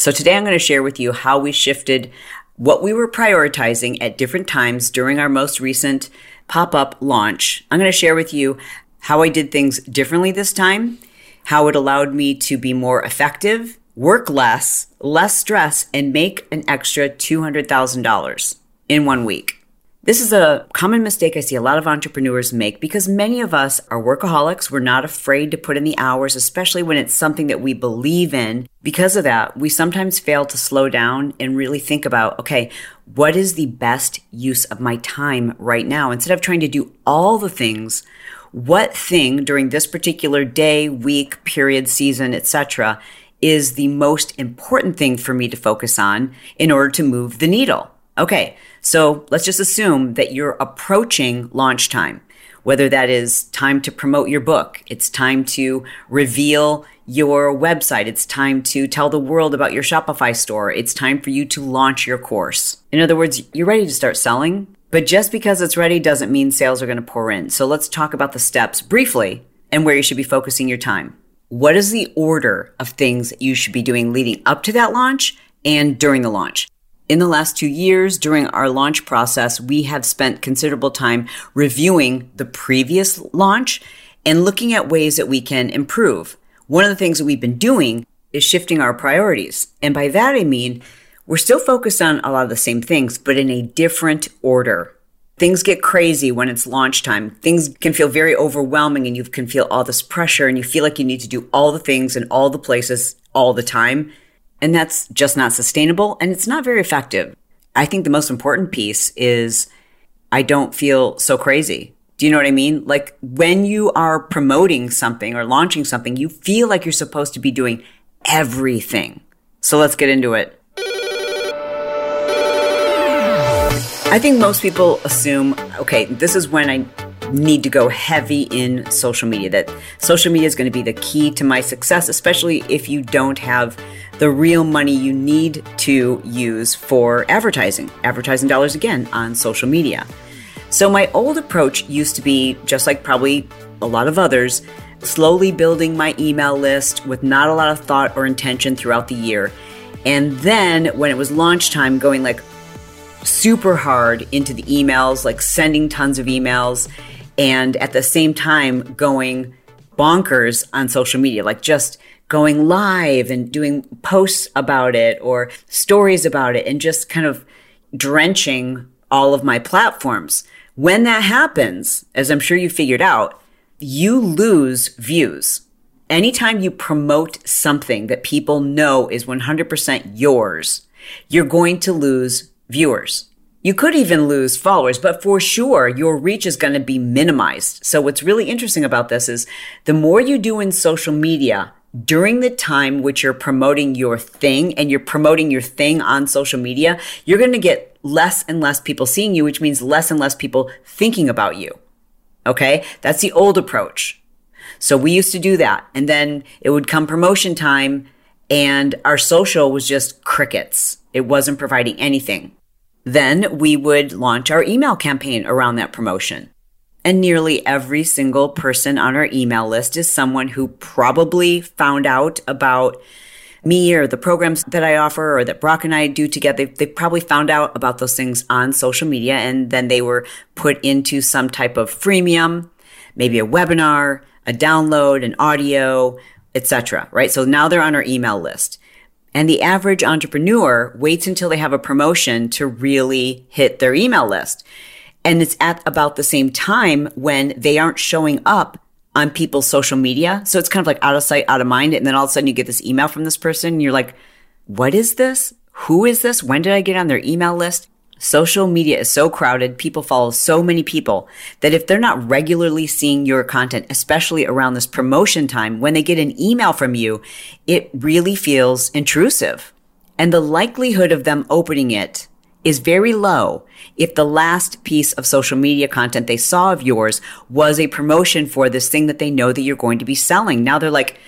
So today I'm going to share with you how we shifted what we were prioritizing at different times during our most recent pop up launch. I'm going to share with you how I did things differently this time, how it allowed me to be more effective, work less, less stress, and make an extra $200,000 in one week. This is a common mistake I see a lot of entrepreneurs make because many of us are workaholics. We're not afraid to put in the hours, especially when it's something that we believe in. Because of that, we sometimes fail to slow down and really think about, okay, what is the best use of my time right now? Instead of trying to do all the things, what thing during this particular day, week, period, season, etc., is the most important thing for me to focus on in order to move the needle? Okay, so let's just assume that you're approaching launch time, whether that is time to promote your book, it's time to reveal your website, it's time to tell the world about your Shopify store, it's time for you to launch your course. In other words, you're ready to start selling, but just because it's ready doesn't mean sales are going to pour in. So let's talk about the steps briefly and where you should be focusing your time. What is the order of things you should be doing leading up to that launch and during the launch? In the last two years, during our launch process, we have spent considerable time reviewing the previous launch and looking at ways that we can improve. One of the things that we've been doing is shifting our priorities. And by that, I mean, we're still focused on a lot of the same things, but in a different order. Things get crazy when it's launch time. Things can feel very overwhelming and you can feel all this pressure and you feel like you need to do all the things in all the places all the time. And that's just not sustainable and it's not very effective. I think the most important piece is I don't feel so crazy. Do you know what I mean? Like when you are promoting something or launching something, you feel like you're supposed to be doing everything. So let's get into it. I think most people assume, okay, this is when I need to go heavy in social media, that social media is going to be the key to my success, especially if you don't have the real money you need to use for advertising, advertising dollars again on social media. So, my old approach used to be just like probably a lot of others, slowly building my email list with not a lot of thought or intention throughout the year. And then when it was launch time, going like super hard into the emails, like sending tons of emails, and at the same time going bonkers on social media, like just going live and doing posts about it or stories about it and just kind of drenching all of my platforms. When that happens, as I'm sure you figured out, you lose views. Anytime you promote something that people know is 100% yours, you're going to lose viewers. You could even lose followers, but for sure your reach is going to be minimized. So what's really interesting about this is the more you do in social media, during the time which you're promoting your thing and you're promoting your thing on social media, you're going to get less and less people seeing you, which means less and less people thinking about you. Okay. That's the old approach. So we used to do that. And then it would come promotion time and our social was just crickets. It wasn't providing anything. Then we would launch our email campaign around that promotion. And nearly every single person on our email list is someone who probably found out about me or the programs that I offer or that Brock and I do together. They, they probably found out about those things on social media and then they were put into some type of freemium, maybe a webinar, a download, an audio, etc. Right? So now they're on our email list. And the average entrepreneur waits until they have a promotion to really hit their email list. And it's at about the same time when they aren't showing up on people's social media. So it's kind of like out of sight, out of mind. And then all of a sudden you get this email from this person and you're like, what is this? Who is this? When did I get on their email list? Social media is so crowded. People follow so many people that if they're not regularly seeing your content, especially around this promotion time, when they get an email from you, it really feels intrusive. And the likelihood of them opening it is very low if the last piece of social media content they saw of yours was a promotion for this thing that they know that you're going to be selling. Now they're like,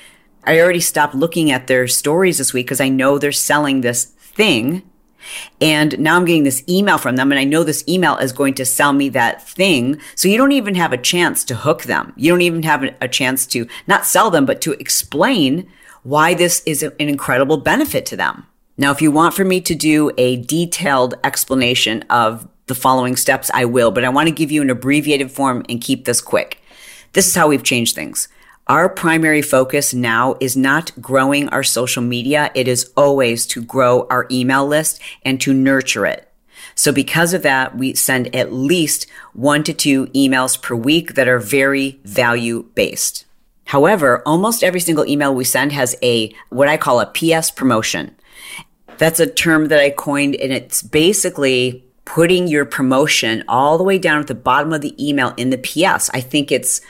I already stopped looking at their stories this week because I know they're selling this thing. And now I'm getting this email from them and I know this email is going to sell me that thing. So you don't even have a chance to hook them. You don't even have a chance to not sell them, but to explain why this is an incredible benefit to them. Now, if you want for me to do a detailed explanation of the following steps, I will, but I want to give you an abbreviated form and keep this quick. This is how we've changed things. Our primary focus now is not growing our social media. It is always to grow our email list and to nurture it. So because of that, we send at least one to two emails per week that are very value based. However, almost every single email we send has a, what I call a PS promotion. That's a term that I coined, and it's basically putting your promotion all the way down at the bottom of the email in the PS. I think it's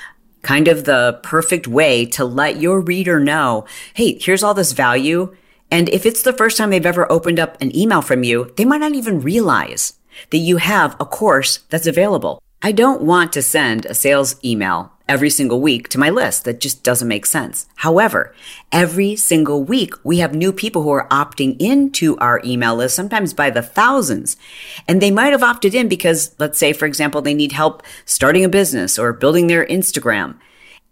kind of the perfect way to let your reader know, hey, here's all this value. And if it's the first time they've ever opened up an email from you, they might not even realize that you have a course that's available. I don't want to send a sales email every single week to my list. That just doesn't make sense. However, every single week we have new people who are opting into our email list, sometimes by the thousands. And they might have opted in because, let's say, for example, they need help starting a business or building their Instagram.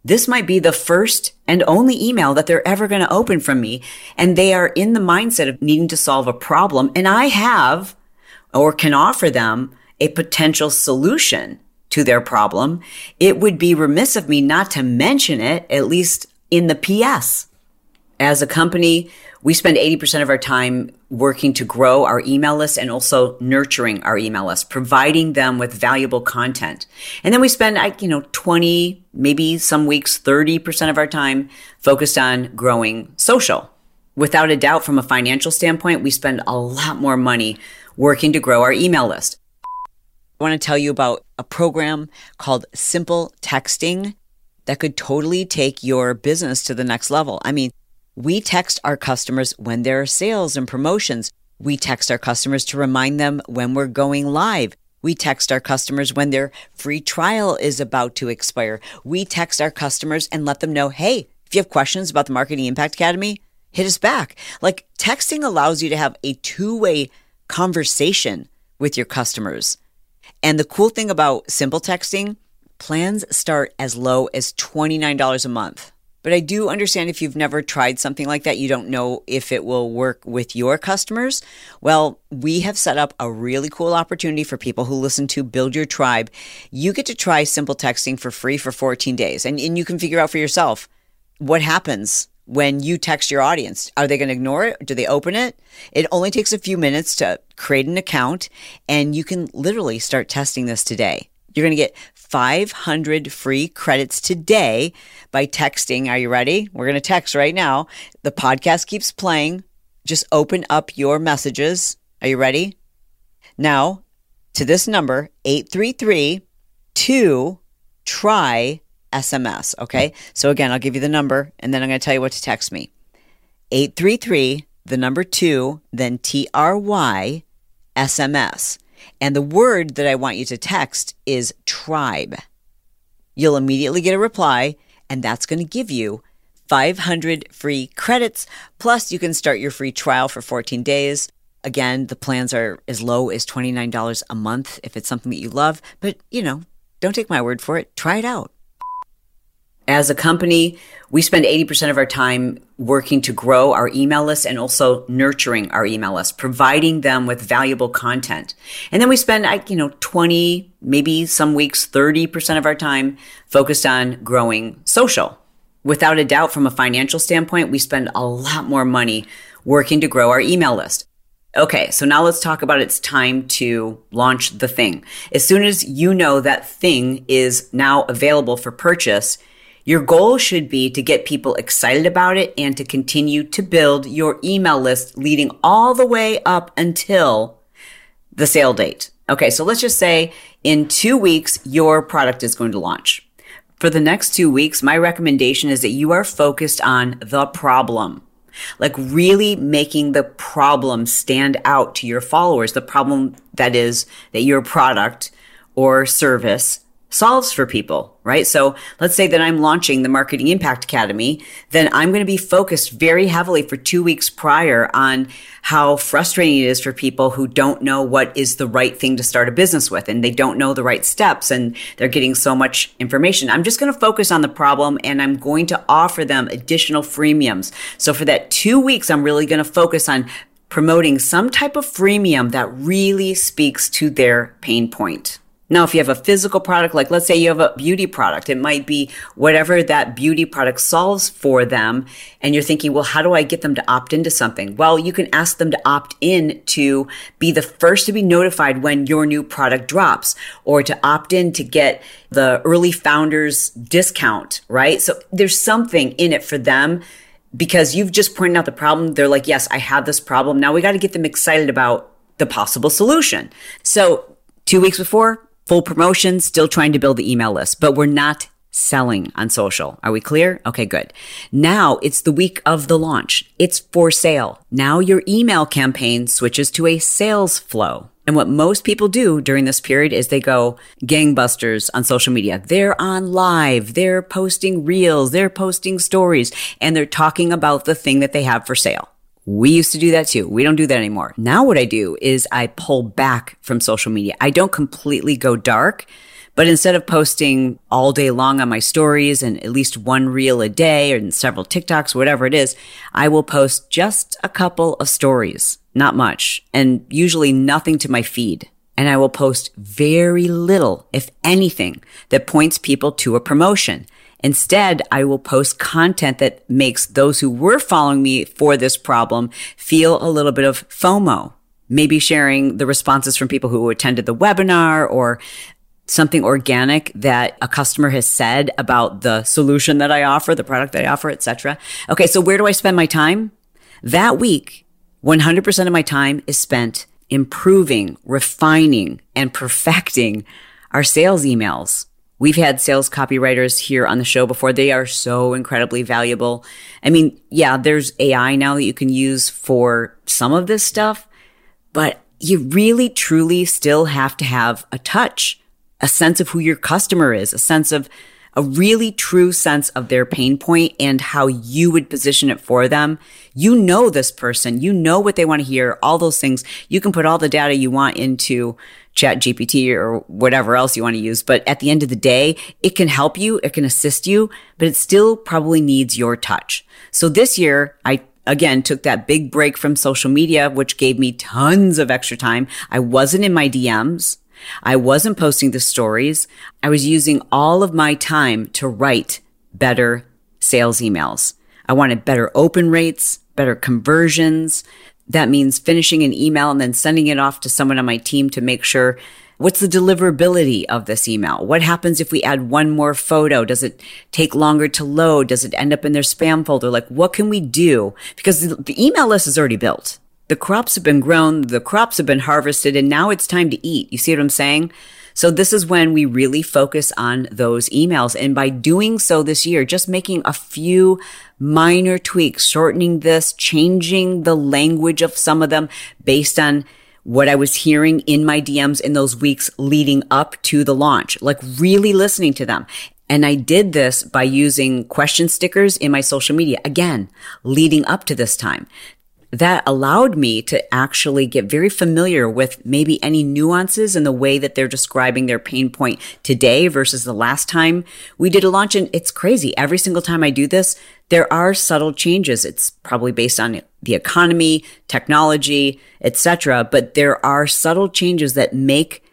This might be the first and only email that they're ever going to open from me. And they are in the mindset of needing to solve a problem. And I have or can offer them a potential solution to their problem, it would be remiss of me not to mention it, at least in the PS. As a company, we spend 80% of our time working to grow our email list and also nurturing our email list, providing them with valuable content. And then we spend, you know, 20, maybe some weeks, 30% of our time focused on growing social. Without a doubt, from a financial standpoint, we spend a lot more money working to grow our email list. I want to tell you about a program called Simple Texting that could totally take your business to the next level. I mean, we text our customers when there are sales and promotions. We text our customers to remind them when we're going live. We text our customers when their free trial is about to expire. We text our customers and let them know, hey, if you have questions about the Marketing Impact Academy, hit us back. Like texting allows you to have a two way conversation with your customers. And the cool thing about simple texting, plans start as low as $29 a month. But I do understand if you've never tried something like that, you don't know if it will work with your customers. Well, we have set up a really cool opportunity for people who listen to Build Your Tribe. You get to try simple texting for free for 14 days, and, and you can figure out for yourself what happens when you text your audience. Are they going to ignore it? Do they open it? It only takes a few minutes to create an account and you can literally start testing this today. You're going to get 500 free credits today by texting. Are you ready? We're going to text right now. The podcast keeps playing. Just open up your messages. Are you ready? Now, to this number, 833 2 try SMS. Okay. So again, I'll give you the number and then I'm going to tell you what to text me 833, the number two, then T R Y SMS. And the word that I want you to text is tribe. You'll immediately get a reply, and that's going to give you 500 free credits. Plus, you can start your free trial for 14 days. Again, the plans are as low as $29 a month if it's something that you love. But, you know, don't take my word for it. Try it out. As a company, we spend 80% of our time working to grow our email list and also nurturing our email list, providing them with valuable content. And then we spend, you know, 20, maybe some weeks, 30% of our time focused on growing social. Without a doubt, from a financial standpoint, we spend a lot more money working to grow our email list. Okay, so now let's talk about it's time to launch the thing. As soon as you know that thing is now available for purchase, your goal should be to get people excited about it and to continue to build your email list leading all the way up until the sale date. Okay, so let's just say in two weeks, your product is going to launch. For the next two weeks, my recommendation is that you are focused on the problem. Like really making the problem stand out to your followers. The problem that is that your product or service solves for people, right? So let's say that I'm launching the Marketing Impact Academy, then I'm going to be focused very heavily for two weeks prior on how frustrating it is for people who don't know what is the right thing to start a business with and they don't know the right steps and they're getting so much information. I'm just going to focus on the problem and I'm going to offer them additional freemiums. So for that two weeks, I'm really going to focus on promoting some type of freemium that really speaks to their pain point. Now, if you have a physical product, like let's say you have a beauty product, it might be whatever that beauty product solves for them. And you're thinking, well, how do I get them to opt into something? Well, you can ask them to opt in to be the first to be notified when your new product drops or to opt in to get the early founders discount, right? So there's something in it for them because you've just pointed out the problem. They're like, yes, I have this problem. Now we got to get them excited about the possible solution. So two weeks before, full promotion, still trying to build the email list, but we're not selling on social. Are we clear? Okay, good. Now it's the week of the launch. It's for sale. Now your email campaign switches to a sales flow. And what most people do during this period is they go gangbusters on social media. They're on live. They're posting reels. They're posting stories and they're talking about the thing that they have for sale. We used to do that too. We don't do that anymore. Now what I do is I pull back from social media. I don't completely go dark, but instead of posting all day long on my stories and at least one reel a day or several TikToks, whatever it is, I will post just a couple of stories, not much, and usually nothing to my feed. And I will post very little, if anything, that points people to a promotion. Instead, I will post content that makes those who were following me for this problem feel a little bit of FOMO. Maybe sharing the responses from people who attended the webinar or something organic that a customer has said about the solution that I offer, the product that I offer, etc. Okay, so where do I spend my time? That week, 100% of my time is spent improving, refining, and perfecting our sales emails. We've had sales copywriters here on the show before. They are so incredibly valuable. I mean, yeah, there's AI now that you can use for some of this stuff, but you really truly still have to have a touch, a sense of who your customer is, a sense of a really true sense of their pain point and how you would position it for them. You know this person, you know what they want to hear, all those things. You can put all the data you want into chat GPT or whatever else you want to use. But at the end of the day, it can help you. It can assist you, but it still probably needs your touch. So this year, I again took that big break from social media, which gave me tons of extra time. I wasn't in my DMs. I wasn't posting the stories. I was using all of my time to write better sales emails. I wanted better open rates, better conversions, that means finishing an email and then sending it off to someone on my team to make sure what's the deliverability of this email? What happens if we add one more photo? Does it take longer to load? Does it end up in their spam folder? Like, what can we do? Because the, email list is already built. The crops have been grown, the crops have been harvested, and now it's time to eat. You see what I'm saying? So this is when we really focus on those emails. And by doing so this year, just making a few minor tweaks, shortening this, changing the language of some of them based on what I was hearing in my DMs in those weeks leading up to the launch, like really listening to them. And I did this by using question stickers in my social media. Again, leading up to this time that allowed me to actually get very familiar with maybe any nuances in the way that they're describing their pain point today versus the last time we did a launch. And it's crazy. Every single time I do this, there are subtle changes. It's probably based on the economy, technology, etc. But there are subtle changes that make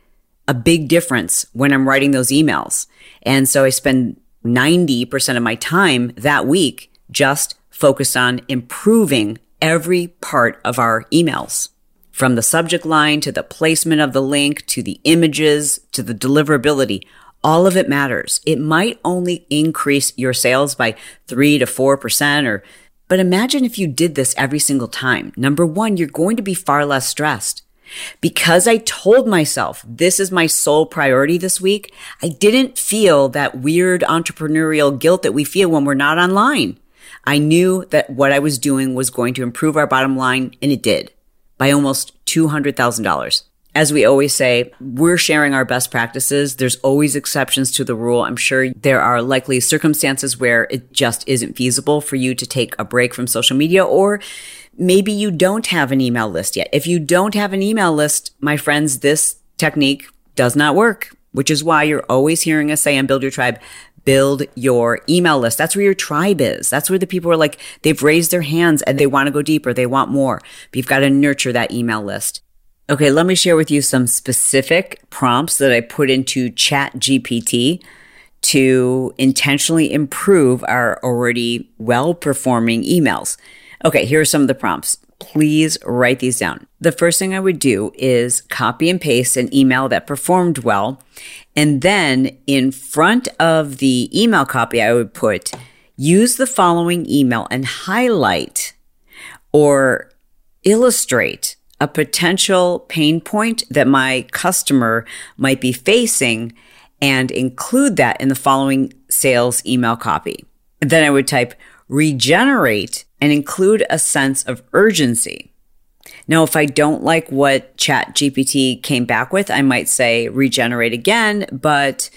a big difference when I'm writing those emails. And so I spend 90% of my time that week just focused on improving every part of our emails. From the subject line to the placement of the link to the images to the deliverability, all of it matters. It might only increase your sales by three to 4% or, but imagine if you did this every single time. Number one, you're going to be far less stressed. Because I told myself this is my sole priority this week, I didn't feel that weird entrepreneurial guilt that we feel when we're not online. I knew that what I was doing was going to improve our bottom line, and it did by almost $200,000. As we always say, we're sharing our best practices. There's always exceptions to the rule. I'm sure there are likely circumstances where it just isn't feasible for you to take a break from social media or maybe you don't have an email list yet. If you don't have an email list, my friends, this technique does not work, which is why you're always hearing us say on Build Your Tribe, build your email list. That's where your tribe is. That's where the people are like, they've raised their hands and they want to go deeper. They want more. But you've got to nurture that email list. Okay, let me share with you some specific prompts that I put into Chat GPT to intentionally improve our already well performing emails. Okay, here are some of the prompts. Please write these down. The first thing I would do is copy and paste an email that performed well. And then in front of the email copy, I would put use the following email and highlight or illustrate a potential pain point that my customer might be facing and include that in the following sales email copy. Then I would type regenerate and include a sense of urgency. Now, if I don't like what Chat GPT came back with, I might say regenerate again, but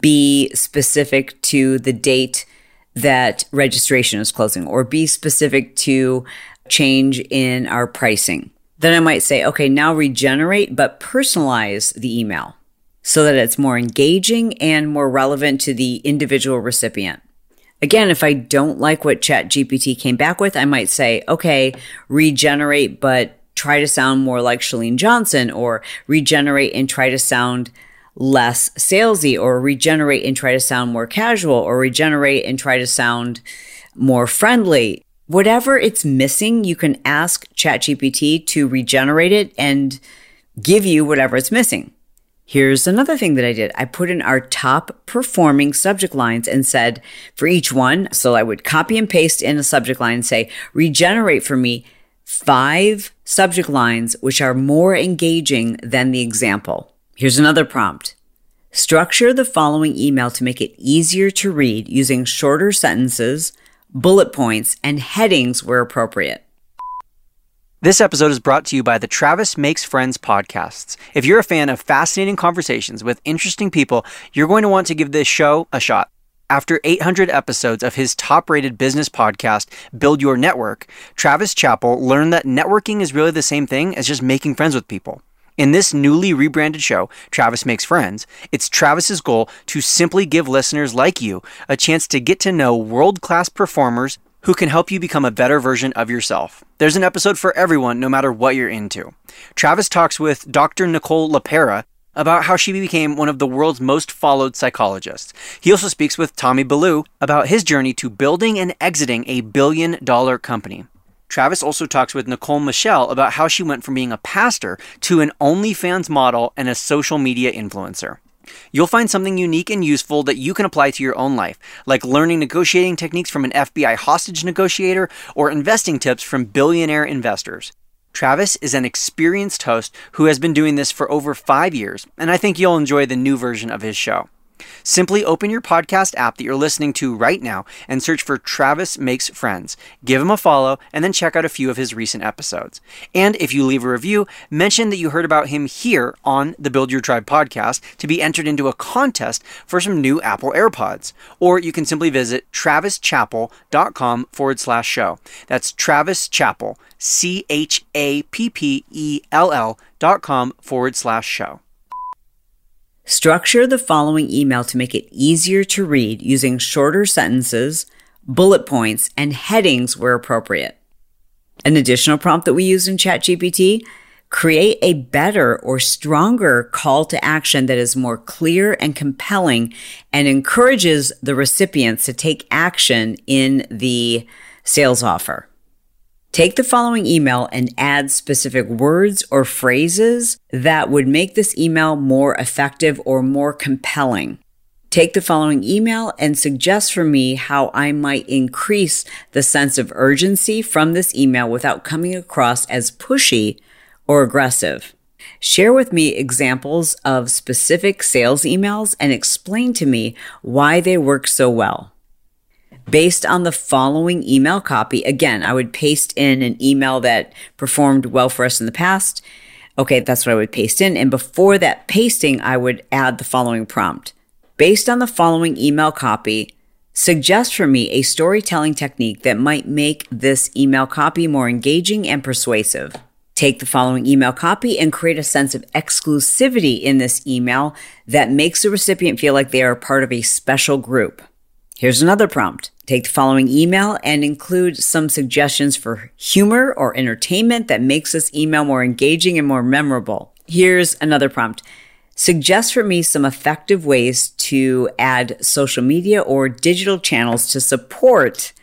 be specific to the date that registration is closing or be specific to change in our pricing. Then I might say, okay, now regenerate, but personalize the email so that it's more engaging and more relevant to the individual recipient. Again, if I don't like what ChatGPT came back with, I might say, okay, regenerate, but try to sound more like Chalene Johnson, or regenerate and try to sound less salesy, or regenerate and try to sound more casual, or regenerate and try to sound more friendly. Whatever it's missing, you can ask ChatGPT to regenerate it and give you whatever it's missing. Here's another thing that I did. I put in our top performing subject lines and said for each one, so I would copy and paste in a subject line and say, regenerate for me five subject lines which are more engaging than the example. Here's another prompt. Structure the following email to make it easier to read using shorter sentences, bullet points, and headings where appropriate. This episode is brought to you by the Travis Makes Friends podcasts. If you're a fan of fascinating conversations with interesting people, you're going to want to give this show a shot. After 800 episodes of his top rated business podcast, Build Your Network, Travis Chappell learned that networking is really the same thing as just making friends with people. In this newly rebranded show, Travis Makes Friends, it's Travis's goal to simply give listeners like you a chance to get to know world class performers who can help you become a better version of yourself. There's an episode for everyone, no matter what you're into. Travis talks with Dr. Nicole LePera about how she became one of the world's most followed psychologists. He also speaks with Tommy Bellew about his journey to building and exiting a billion dollar company. Travis also talks with Nicole Michelle about how she went from being a pastor to an OnlyFans model and a social media influencer. You'll find something unique and useful that you can apply to your own life, like learning negotiating techniques from an FBI hostage negotiator or investing tips from billionaire investors. Travis is an experienced host who has been doing this for over five years, and I think you'll enjoy the new version of his show. Simply open your podcast app that you're listening to right now and search for Travis Makes Friends. Give him a follow and then check out a few of his recent episodes. And if you leave a review, mention that you heard about him here on the Build Your Tribe podcast to be entered into a contest for some new Apple AirPods. Or you can simply visit travischappell.com forward slash show. That's Travis Chappell, C H A P P E L L dot com forward slash show. Structure the following email to make it easier to read using shorter sentences, bullet points, and headings where appropriate. An additional prompt that we use in ChatGPT create a better or stronger call to action that is more clear and compelling and encourages the recipients to take action in the sales offer. Take the following email and add specific words or phrases that would make this email more effective or more compelling. Take the following email and suggest for me how I might increase the sense of urgency from this email without coming across as pushy or aggressive. Share with me examples of specific sales emails and explain to me why they work so well based on the following email copy. Again, I would paste in an email that performed well for us in the past. Okay, that's what I would paste in. And before that pasting, I would add the following prompt. Based on the following email copy, suggest for me a storytelling technique that might make this email copy more engaging and persuasive. Take the following email copy and create a sense of exclusivity in this email that makes the recipient feel like they are part of a special group. Here's another prompt. Take the following email and include some suggestions for humor or entertainment that makes this email more engaging and more memorable. Here's another prompt. Suggest for me some effective ways to add social media or digital channels to support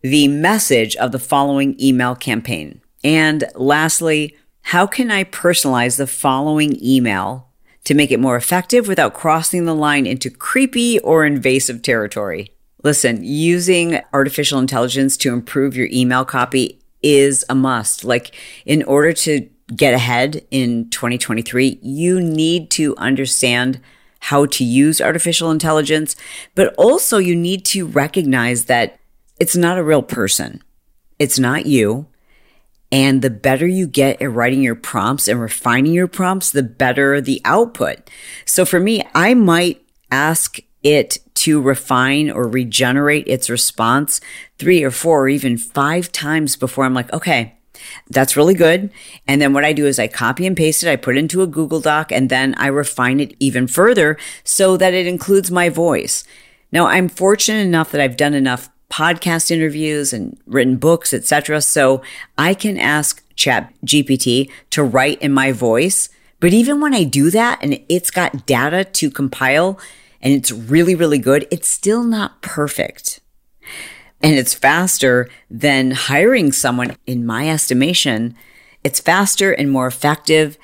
the message of the following email campaign. And lastly, how can I personalize the following email to make it more effective without crossing the line into creepy or invasive territory? Listen, using artificial intelligence to improve your email copy is a must. Like, in order to get ahead in 2023, you need to understand how to use artificial intelligence, but also you need to recognize that it's not a real person. It's not you. And the better you get at writing your prompts and refining your prompts, the better the output. So for me, I might ask it to refine or regenerate its response three or four or even five times before I'm like, okay, that's really good. And then what I do is I copy and paste it, I put it into a Google Doc, and then I refine it even further so that it includes my voice. Now, I'm fortunate enough that I've done enough podcast interviews and written books, etc. So I can ask Chat GPT to write in my voice. But even when I do that and it's got data to compile and it's really, really good, it's still not perfect. And it's faster than hiring someone, in my estimation. It's faster and more effective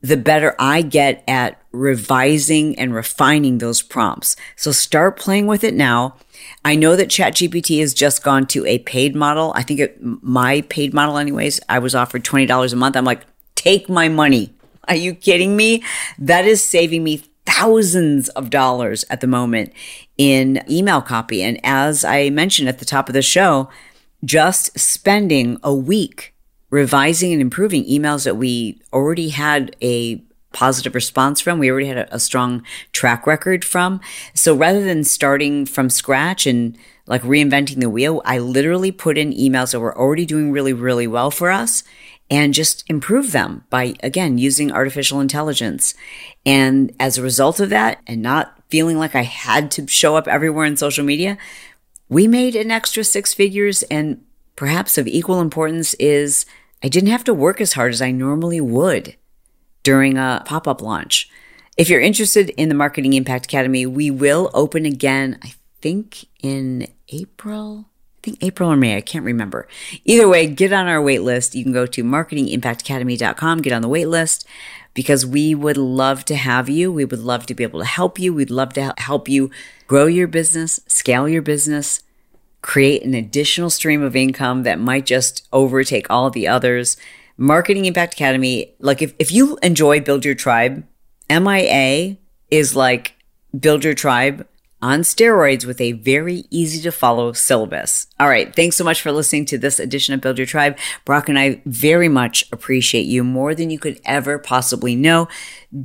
the better I get at revising and refining those prompts. So start playing with it now. I know that ChatGPT has just gone to a paid model. I think it, my paid model, anyways, I was offered $20 a month. I'm like, take my money. Are you kidding me? That is saving me thousands of dollars at the moment in email copy. And as I mentioned at the top of the show, just spending a week revising and improving emails that we already had a positive response from. We already had a, a, strong track record from. So rather than starting from scratch and like reinventing the wheel, I literally put in emails that were already doing really, really well for us and just improve them by, again, using artificial intelligence. And as a result of that and not feeling like I had to show up everywhere in social media, we made an extra six figures. And perhaps of equal importance is I didn't have to work as hard as I normally would during a pop up launch. If you're interested in the Marketing Impact Academy, we will open again, I think in April. Think April or May, I can't remember. Either way, get on our wait list. You can go to marketingimpactacademy.com, get on the wait list because we would love to have you. We would love to be able to help you. We'd love to help you grow your business, scale your business, create an additional stream of income that might just overtake all the others Marketing Impact Academy, like if, if you enjoy Build Your Tribe, MIA is like Build Your Tribe on steroids with a very easy to follow syllabus. All right. Thanks so much for listening to this edition of Build Your Tribe. Brock and I very much appreciate you more than you could ever possibly know.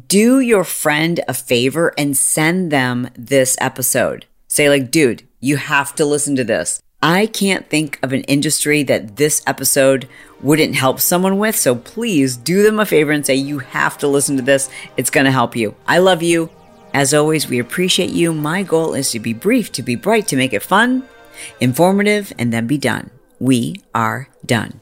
Do your friend a favor and send them this episode. Say like, dude, you have to listen to this. I can't think of an industry that this episode wouldn't help someone with. So please do them a favor and say, you have to listen to this. It's going to help you. I love you. As always, we appreciate you. My goal is to be brief, to be bright, to make it fun, informative, and then be done. We are done.